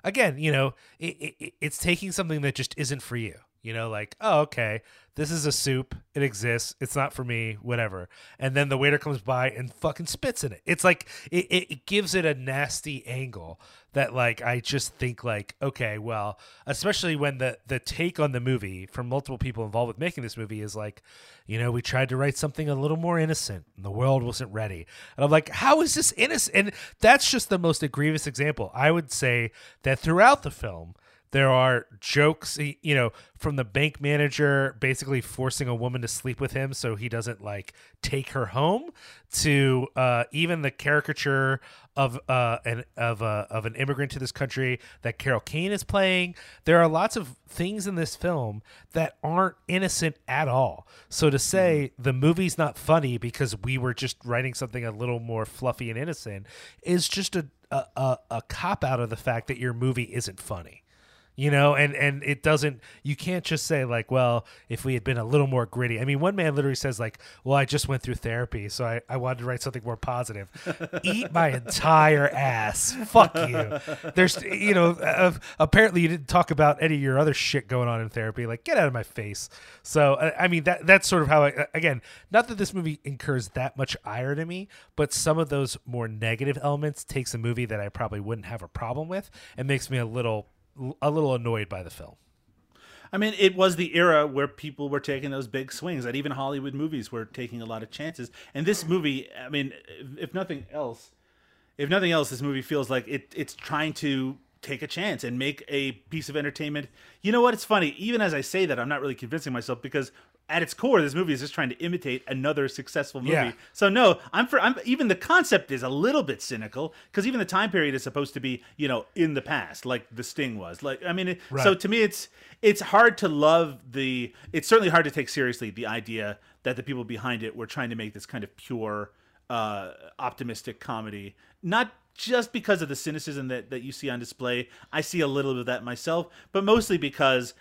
again, you know, it, it, it's taking something that just isn't for you. You know, like, oh, okay, this is a soup. It exists. It's not for me, whatever. And then the waiter comes by and fucking spits in it. It's like, it, it, gives it a nasty angle that, like, I just think, like, okay, well, especially when the, the take on the movie from multiple people involved with making this movie is like, you know, we tried to write something a little more innocent and the world wasn't ready. And I'm like, how is this innocent? And that's just the most egregious example. I would say that throughout the film, There are jokes, you know, from the bank manager basically forcing a woman to sleep with him so he doesn't like take her home to uh, even the caricature of uh, an of a of an immigrant to this country that Carol Kane is playing. There are lots of things in this film that aren't innocent at all. So to say the movie's not funny because we were just writing something a little more fluffy and innocent is just a a, a, a cop out of the fact that your movie isn't funny you know and and it doesn't you can't just say like well if we had been a little more gritty. I mean one man literally says like well i just went through therapy so i, I wanted to write something more positive. Eat my entire ass. Fuck you. There's you know uh, apparently you didn't talk about any of your other shit going on in therapy. Like get out of my face. So uh, i mean that that's sort of how i again not that this movie incurs that much ire to me but some of those more negative elements takes a movie that i probably wouldn't have a problem with and makes me a little a little annoyed by the film. I mean, it was the era where people were taking those big swings. That even Hollywood movies were taking a lot of chances. And this movie, I mean, if, nothing else, if nothing else, this movie feels like it, it's trying to take a chance and make a piece of entertainment. You know what? It's funny. Even as I say that, I'm not really convincing myself because at its core, this movie is just trying to imitate another successful movie. Yeah. So no, I'm for. I'm even the concept is a little bit cynical because even the time period is supposed to be, you know, in the past, like The Sting was. Like, I mean, it, so to me, it's it's hard to love the. It's certainly hard to take seriously the idea that the people behind it were trying to make this kind of pure, uh, optimistic comedy. Not just because of the cynicism that that you see on display. I see a little bit of that myself, but mostly because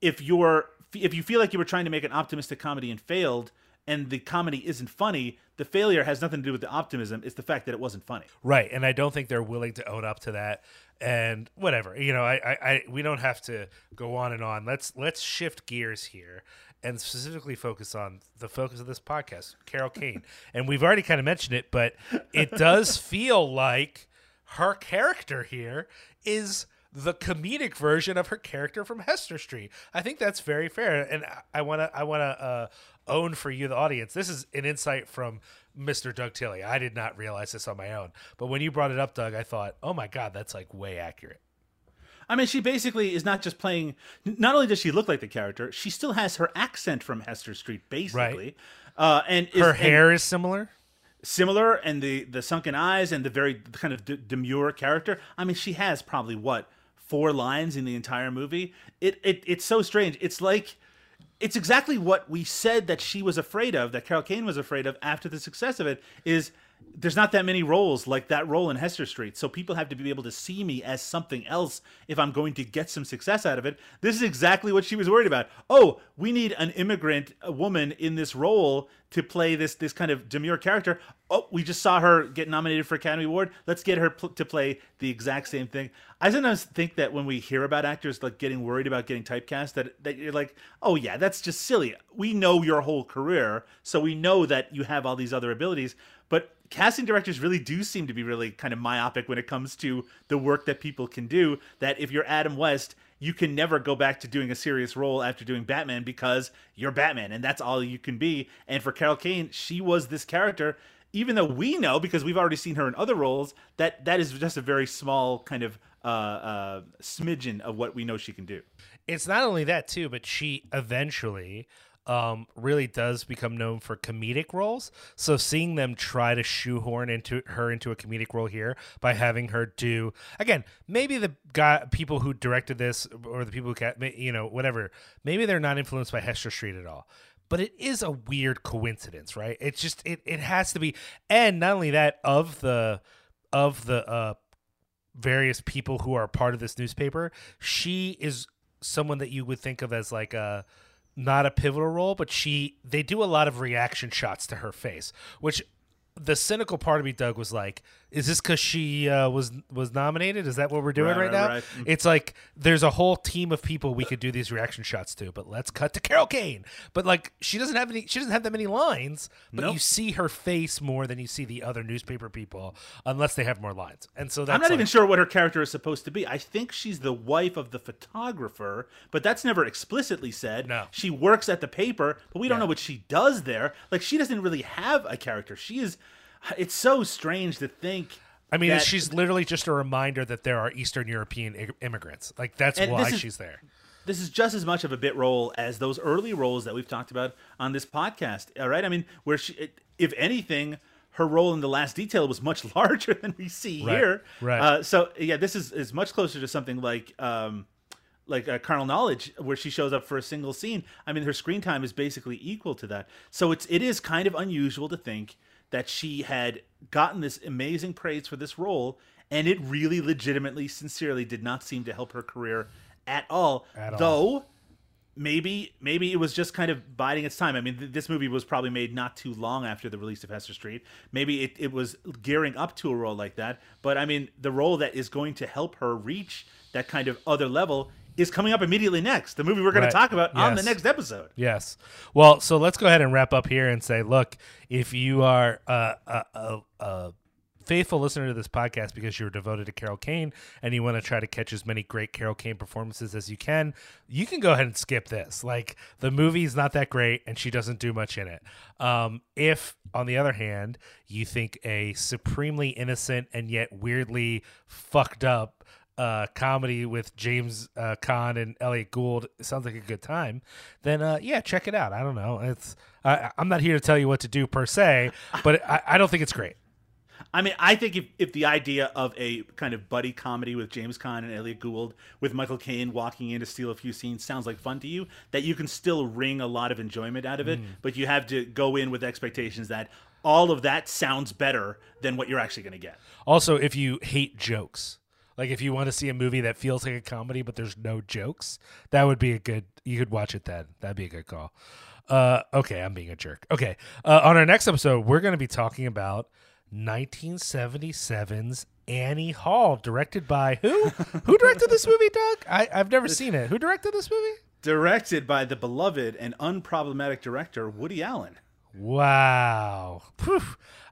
if you're if you feel like you were trying to make an optimistic comedy and failed and the comedy isn't funny the failure has nothing to do with the optimism it's the fact that it wasn't funny Right, and I don't think they're willing to own up to that. And whatever, you know, I, I, I we don't have to go on and on. Let's let's shift gears here and specifically focus on the focus of this podcast, Carol Kane. and we've already kind of mentioned it, but it does feel like her character here is the comedic version of her character from Hester Street. I think that's very fair, and I want to I want to uh, own for you, the audience. This is an insight from Mr. Doug Tilley. I did not realize this on my own, but when you brought it up, Doug, I thought, oh my god, that's like way accurate. i mean she basically is not just playing not only does she look like the character she still has her accent from hester street basically uh, and is, Her and hair is similar. similar and the the sunken eyes and the very kind of d- demure character i mean she has probably what four lines in the entire movie it, it it's so strange. It's like it's exactly what we said that she was afraid of that carol kane was afraid of after the success of it is there's not that many roles like that role in hester street so people have to be able to see me as something else if i'm going to get some success out of it. This is exactly what she was worried about. Oh we need an immigrant woman in this role to play this this kind of demure character. Oh we just saw her get nominated for academy award. Let's get her pl- to play the exact same thing. I sometimes think that when we hear about actors like getting worried about getting typecast that that you're like oh yeah that's just silly. We know your whole career so we know that you have all these other abilities but casting directors really do seem to be really kind of myopic when it comes to the work that people can do that if you're adam west you can never go back to doing a serious role after doing Batman because you're Batman and that's all you can be. And for Carol Kane, she was this character, even though we know because we've already seen her in other roles that that is just a very small kind of uh, uh, smidgen of what we know she can do. It's not only that too, but she eventually um, really does become known for comedic roles. So seeing them try to shoehorn into her into a comedic role here by having her do again, maybe the guy people who directed this or the people who ca- you know whatever, maybe they're not influenced by Hester Street at all. But it is a weird coincidence, right? It's just it it has to be, and not only that of the of the uh, various people who are part of this newspaper, she is someone that you would think of as like a not a pivotal role, but she they do a lot of reaction shots to her face, which the cynical part of me, Doug, was like, "Is this because she uh, was was nominated? Is that what we're doing Right, right, right, now?" right. It's like there's a whole team of people we could do these reaction shots to, but let's cut to Carol Kane. But like, she doesn't have any, she doesn't have that many lines, but Nope. you see her face more than you see the other newspaper people, unless they have more lines. And so that's I'm not like- even sure what her character is supposed to be. I think she's the wife of the photographer, but that's never explicitly said. No. She works at the paper, but we don't Yeah. know what she does there. Like she doesn't really have a character. She is it's so strange to think I mean, that- she's literally just a reminder that there are Eastern European immigrants. Like that's why is- she's there. this is just as much of a bit role as those early roles that we've talked about on this podcast. All right, I mean, where she, if anything, her role in the last detail was much larger than we see Right, here. right. Uh, so yeah, this is is much closer to something like. Um, like uh, carnal knowledge where she shows up for a single scene i mean her screen time is basically equal to that so it's it is kind of unusual to think that she had gotten this amazing praise for this role and it really legitimately sincerely did not seem to help her career at all At all. though maybe maybe it was just kind of biding its time. I mean, th- this movie was probably made not too long after the release of Hester Street. Maybe it, it was gearing up to a role like that. But I mean, the role that is going to help her reach that kind of other level is coming up immediately next. The movie we're going Right. to talk about on the next episode. Yes. Well, so let's go ahead and wrap up here and say, look, if you are a, a, a faithful listener to this podcast because you're devoted to Carol Kane and you want to try to catch as many great Carol Kane performances as you can, you can go ahead and skip this. Like the movie's not that great and she doesn't do much in it. Um, if, on the other hand, you think a supremely innocent and yet weirdly fucked up uh, comedy with James uh, Caan and Elliot Gould sounds like a good time, then uh, yeah, check it out. I don't know. It's I, I'm not here to tell you what to do per se, but I, I don't think it's great. I mean, I think if, if the idea of a kind of buddy comedy with James Caan and Elliot Gould, with Michael Caine walking in to steal a few scenes, sounds like fun to you, that you can still wring a lot of enjoyment out of it, but you have to go in with expectations that all of that sounds better than what you're actually going to get. Also, if you hate jokes, like if you want to see a movie that feels like a comedy but there's no jokes, that would be a good. You could watch it then. That'd be a good call. Uh, okay, I'm being a jerk. Okay, uh, on our next episode, we're going to be talking about 1977's Annie Hall, directed by who? who directed this movie, Doug? I, I've never seen it. Who directed this movie? Directed by the beloved and unproblematic director Woody Allen. Wow. Phew.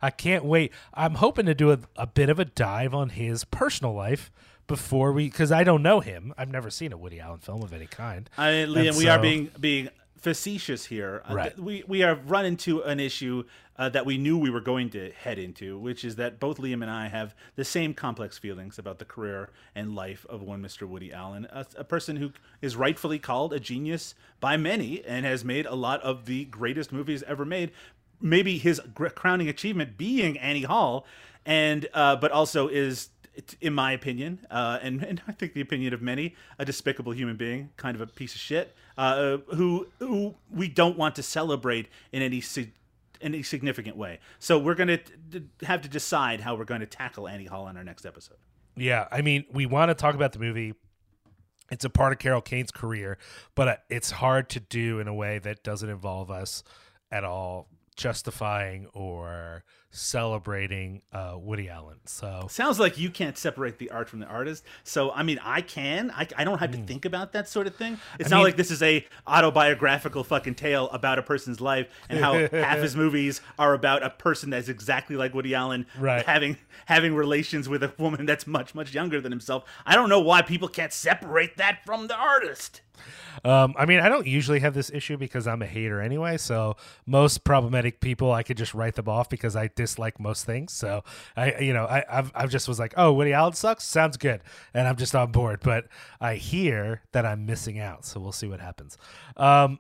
I can't wait. I'm hoping to do a, a bit of a dive on his personal life before we, because I don't know him. I've never seen a Woody Allen film of any kind. I Liam, we are being being facetious here. Uh, Right. we we have run into an issue uh, that we knew we were going to head into, which is that both Liam and I have the same complex feelings about the career and life of one Mr. Woody Allen, a, a person who is rightfully called a genius by many and has made a lot of the greatest movies ever made. Maybe his crowning achievement being Annie Hall, and uh, but also is in my opinion, uh, and, and I think the opinion of many, a despicable human being, kind of a piece of shit, uh, who who we don't want to celebrate in any any significant way. So we're going to have to decide how we're going to tackle Annie Hall on our next episode. Yeah, I mean, we want to talk about the movie. It's a part of Carol Kane's career, but uh, it's hard to do in a way that doesn't involve us at all justifying or celebrating uh, Woody Allen. So Sounds like you can't separate the art from the artist. So I mean, I can. I, I don't have to think about that sort of thing. It's not Hmm. mean- like this is a autobiographical fucking tale about a person's life and how half his movies are about a person that's exactly like Woody Allen Right. having having relations with a woman that's much much younger than himself. I don't know why people can't separate that from the artist. Um, I mean, I don't usually have this issue because I'm a hater anyway. So most problematic people, I could just write them off because I dislike most things. So I, you know, I, I've, I've just was like, oh, Woody Allen sucks. Sounds good, and I'm just on board. But I hear that I'm missing out, so we'll see what happens. Um,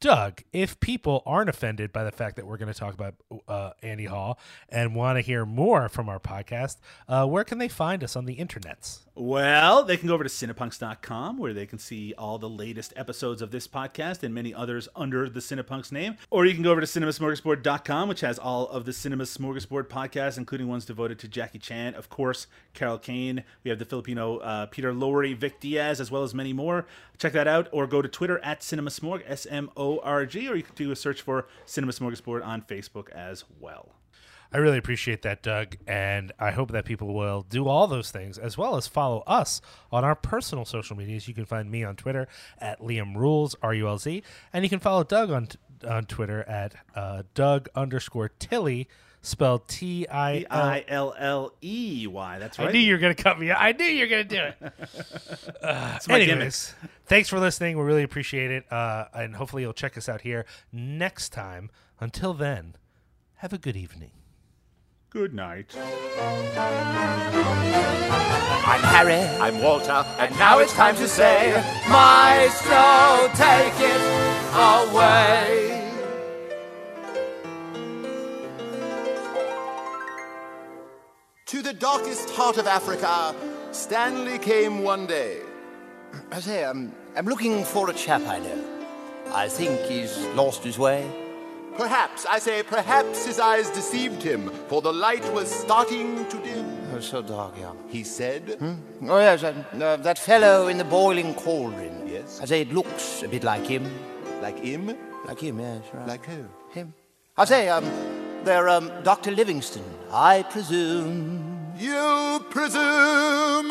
Doug, if people aren't offended by the fact that we're going to talk about uh, Annie Hall and want to hear more from our podcast, uh, where can they find us on the internets? Well, they can go over to Cinepunks.com where they can see all the latest episodes of this podcast and many others under the Cinepunks name. Or you can go over to CinemaSmorgasbord.com, which has all of the Cinema Smorgasbord podcasts, including ones devoted to Jackie Chan, of course, Carol Kane. We have the Filipino uh, Peter Lorre, Vic Diaz, as well as many more. Check that out, or go to Twitter at CinemaSmorg, S M O R G, or you can do a search for Cinema Smorgasbord on Facebook as well. I really appreciate that, Doug, and I hope that people will do all those things as well as follow us on our personal social medias. You can find me on Twitter at Liam Rules R U L Z, and you can follow Doug on on Twitter at uh, Doug underscore Tilley, spelled T I L. I L L E Y. That's right. I knew you were gonna cut me. I knew you were gonna do it. That's my gimmick. Thanks for listening. We really appreciate it, uh, and hopefully you'll check us out here next time. Until then, have a good evening. Good night. I'm Harry. I'm Walter. And now it's time to say, Maestro, take it away. To the darkest heart of Africa, Stanley came one day. I say, I'm, I'm looking for a chap I know. I think he's lost his way. Perhaps, I say, perhaps his eyes deceived him, for the light was starting to dim. Oh, so dark, yeah. He said, Oh, yes, that, uh, that fellow in the boiling cauldron. Yes. I say, it looks a bit like him. like him, Like him, yes, right. like who? him. I say, um, they're um, Dr. Livingston, I presume. You presume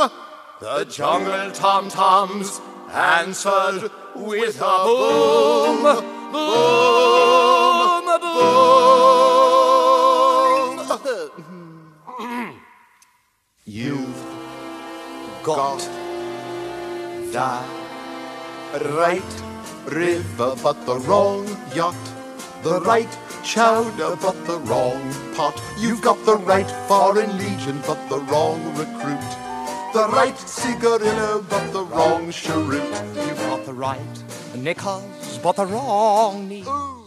the jungle tom-toms answered with a boom, boom, You've got the right river, but the wrong yacht. The right chowder, but the wrong pot. You've got the right foreign legion, but the wrong recruit. The right cigarillo, but the wrong cheroot. You've got the right knickers, but the wrong knee. Ooh.